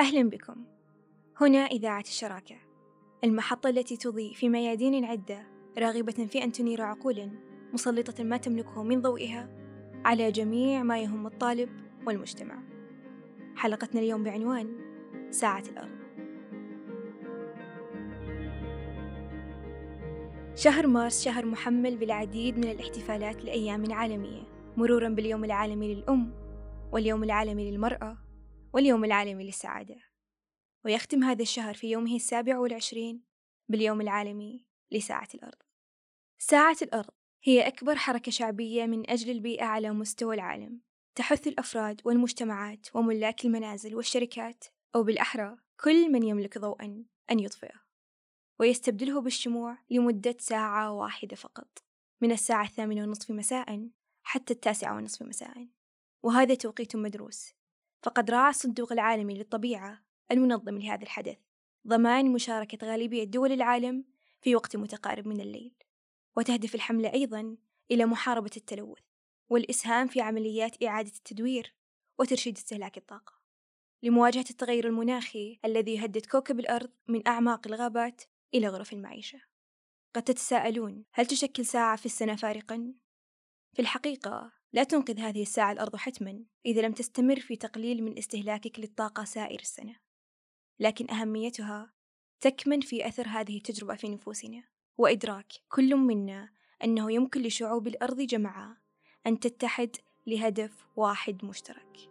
أهلا بكم. هنا إذاعة الشراكة المحطة التي تضيء في ميادين عدة راغبة في أن تنير عقولا مسلطة ما تملكه من ضوئها على جميع ما يهم الطالب والمجتمع. حلقتنا اليوم بعنوان ساعة الأرض. شهر مارس شهر محمل بالعديد من الاحتفالات لأيام عالمية مرورا باليوم العالمي للأم واليوم العالمي للمرأة واليوم العالمي للسعادة. ويختم هذا الشهر في يومه السابع والعشرين باليوم العالمي لساعة الأرض. ساعة الأرض هي أكبر حركة شعبية من أجل البيئة على مستوى العالم. تحث الأفراد والمجتمعات وملاك المنازل والشركات أو بالأحرى كل من يملك ضوءا أن يطفئه. ويستبدله بالشموع لمدة ساعة واحدة فقط من الساعة الثامنة والنصف مساء حتى التاسعة والنصف مساء. وهذا توقيت مدروس فقد راعى الصندوق العالمي للطبيعة المنظم لهذا الحدث ضمان مشاركة غالبية دول العالم في وقت متقارب من الليل وتهدف الحملة أيضا إلى محاربة التلوث والإسهام في عمليات إعادة التدوير وترشيد استهلاك الطاقة لمواجهة التغير المناخي الذي يهدد كوكب الأرض من أعماق الغابات إلى غرف المعيشة قد تتساءلون هل تشكل ساعة في السنة فارقا؟ في الحقيقة لا تنقذ هذه الساعة الأرض حتما إذا لم تستمر في تقليل من استهلاكك للطاقة سائر السنة. لكن أهميتها تكمن في أثر هذه التجربة في نفوسنا. وإدراك كل منا أنه يمكن لشعوب الأرض جمعاء أن تتحد لهدف واحد مشترك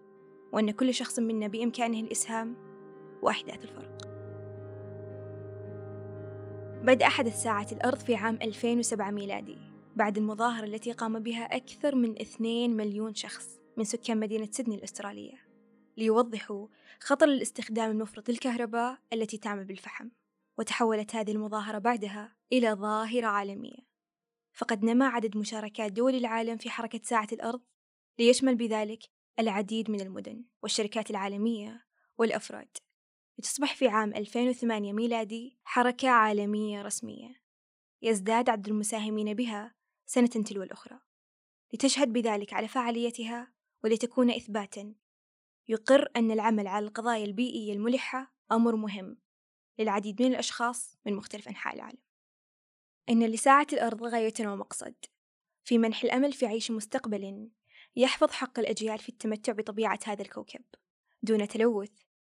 وأن كل شخص منا بإمكانه الإسهام وإحداث الفرق. بدأ حدث ساعة الأرض في عام 2007 ميلادي. بعد المظاهرة التي قام بها أكثر من 2 مليون شخص من سكان مدينة سيدني الأسترالية ليوضحوا خطر الاستخدام المفرط للكهرباء التي تعمل بالفحم وتحولت هذه المظاهرة بعدها إلى ظاهرة عالمية. فقد نما عدد مشاركات دول العالم في حركة ساعة الأرض ليشمل بذلك العديد من المدن والشركات العالمية والأفراد. لتصبح في عام 2008 ميلادي حركة عالمية رسمية يزداد عدد المساهمين بها سنة تلو الأخرى لتشهد بذلك على فعاليتها ولتكون إثباتا. يقر أن العمل على القضايا البيئية الملحة أمر مهم للعديد من الأشخاص من مختلف أنحاء العالم. إن لساعة الأرض غاية ومقصد في منح الأمل في عيش مستقبل يحفظ حق الأجيال في التمتع بطبيعة هذا الكوكب. دون تلوث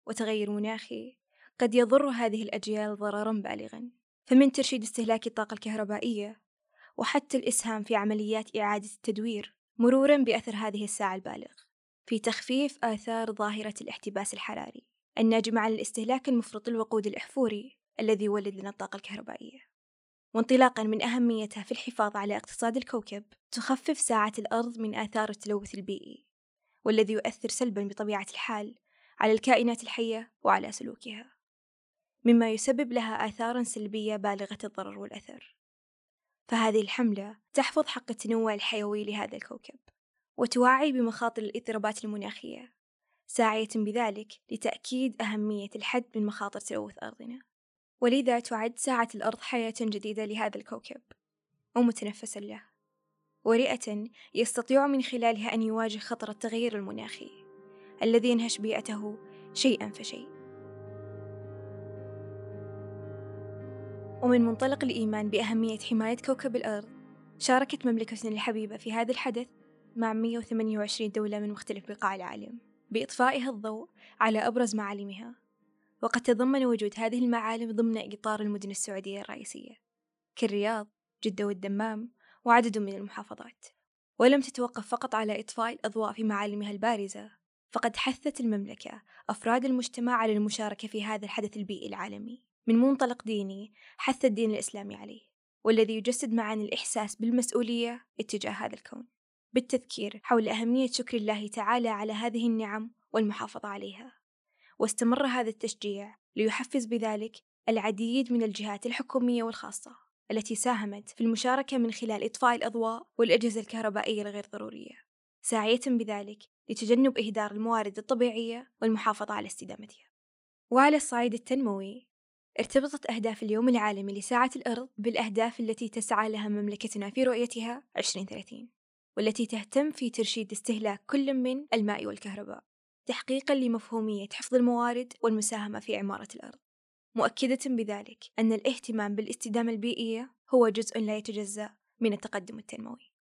وتغير مناخي قد يضر هذه الأجيال ضررا بالغا. فمن ترشيد استهلاك الطاقة الكهربائية وحتى الإسهام في عمليات إعادة التدوير مرورا بأثر هذه الساعة البالغ في تخفيف آثار ظاهرة الاحتباس الحراري الناجمة عن الاستهلاك المفرط للوقود الأحفوري الذي يولد لنا الطاقة الكهربائية. وانطلاقا من أهميتها في الحفاظ على اقتصاد الكوكب تخفف ساعة الأرض من آثار التلوث البيئي والذي يؤثر سلبا بطبيعة الحال على الكائنات الحية وعلى سلوكها مما يسبب لها آثارا سلبية بالغة الضرر والأثر. فهذه الحملة تحفظ حق التنوع الحيوي لهذا الكوكب وتوعي بمخاطر الاضطرابات المناخية ساعية بذلك لتأكيد أهمية الحد من مخاطر تلوث أرضنا. ولذا تعد ساعة الأرض حياة جديدة لهذا الكوكب ومتنفسا له ورئة يستطيع من خلالها أن يواجه خطر التغير المناخي الذي ينهش بيئته شيئا فشيء. ومن منطلق الإيمان بأهمية حماية كوكب الأرض شاركت مملكتنا الحبيبة في هذا الحدث مع 128 دولة من مختلف بقاع العالم بإطفائها الضوء على أبرز معالمها. وقد تضمن وجود هذه المعالم ضمن إطار المدن السعودية الرئيسية كالرياض جدة والدمام وعدد من المحافظات. ولم تتوقف فقط على إطفاء الأضواء في معالمها البارزة فقد حثت المملكة أفراد المجتمع على المشاركة في هذا الحدث البيئي العالمي. من منطلق ديني حث الدين الإسلامي عليه والذي يجسد معاني الإحساس بالمسؤولية اتجاه هذا الكون بالتذكير حول أهمية شكر الله تعالى على هذه النعم والمحافظة عليها. واستمر هذا التشجيع ليحفز بذلك العديد من الجهات الحكومية والخاصة التي ساهمت في المشاركة من خلال إطفاء الأضواء والأجهزة الكهربائية الغير ضرورية ساعية بذلك لتجنب إهدار الموارد الطبيعية والمحافظة على استدامتها. وعلى الصعيد التنموي ارتبطت أهداف اليوم العالمي لساعة الأرض بالأهداف التي تسعى لها مملكتنا في رؤيتها 2030 والتي تهتم في ترشيد استهلاك كل من الماء والكهرباء تحقيقا لمفهومية حفظ الموارد والمساهمة في عمارة الأرض. مؤكدة بذلك أن الاهتمام بالاستدامة البيئية هو جزء لا يتجزأ من التقدم التنموي.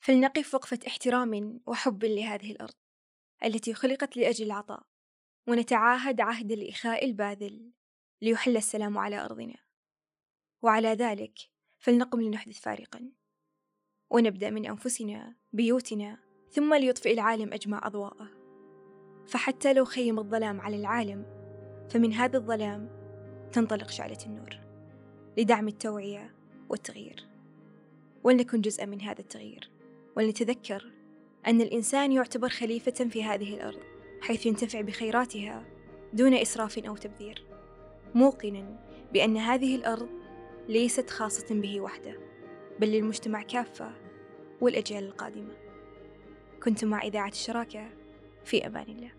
فلنقف وقفة احترام وحب لهذه الأرض التي خلقت لأجل العطاء ونتعاهد عهد الإخاء الباذل ليحل السلام على أرضنا. وعلى ذلك فلنقم لنحدث فارقا. ونبدأ من أنفسنا بيوتنا ثم ليطفئ العالم أجمع أضواءه. فحتى لو خيم الظلام على العالم فمن هذا الظلام تنطلق شعلة النور لدعم التوعية والتغيير. ولنكن جزءا من هذا التغيير. ولنتذكر أن الإنسان يعتبر خليفة في هذه الأرض حيث ينتفع بخيراتها دون إسراف أو تبذير. موقنا بأن هذه الأرض ليست خاصة به وحده بل للمجتمع كافة والأجيال القادمة. كنت مع إذاعة الشراكة في أمان الله.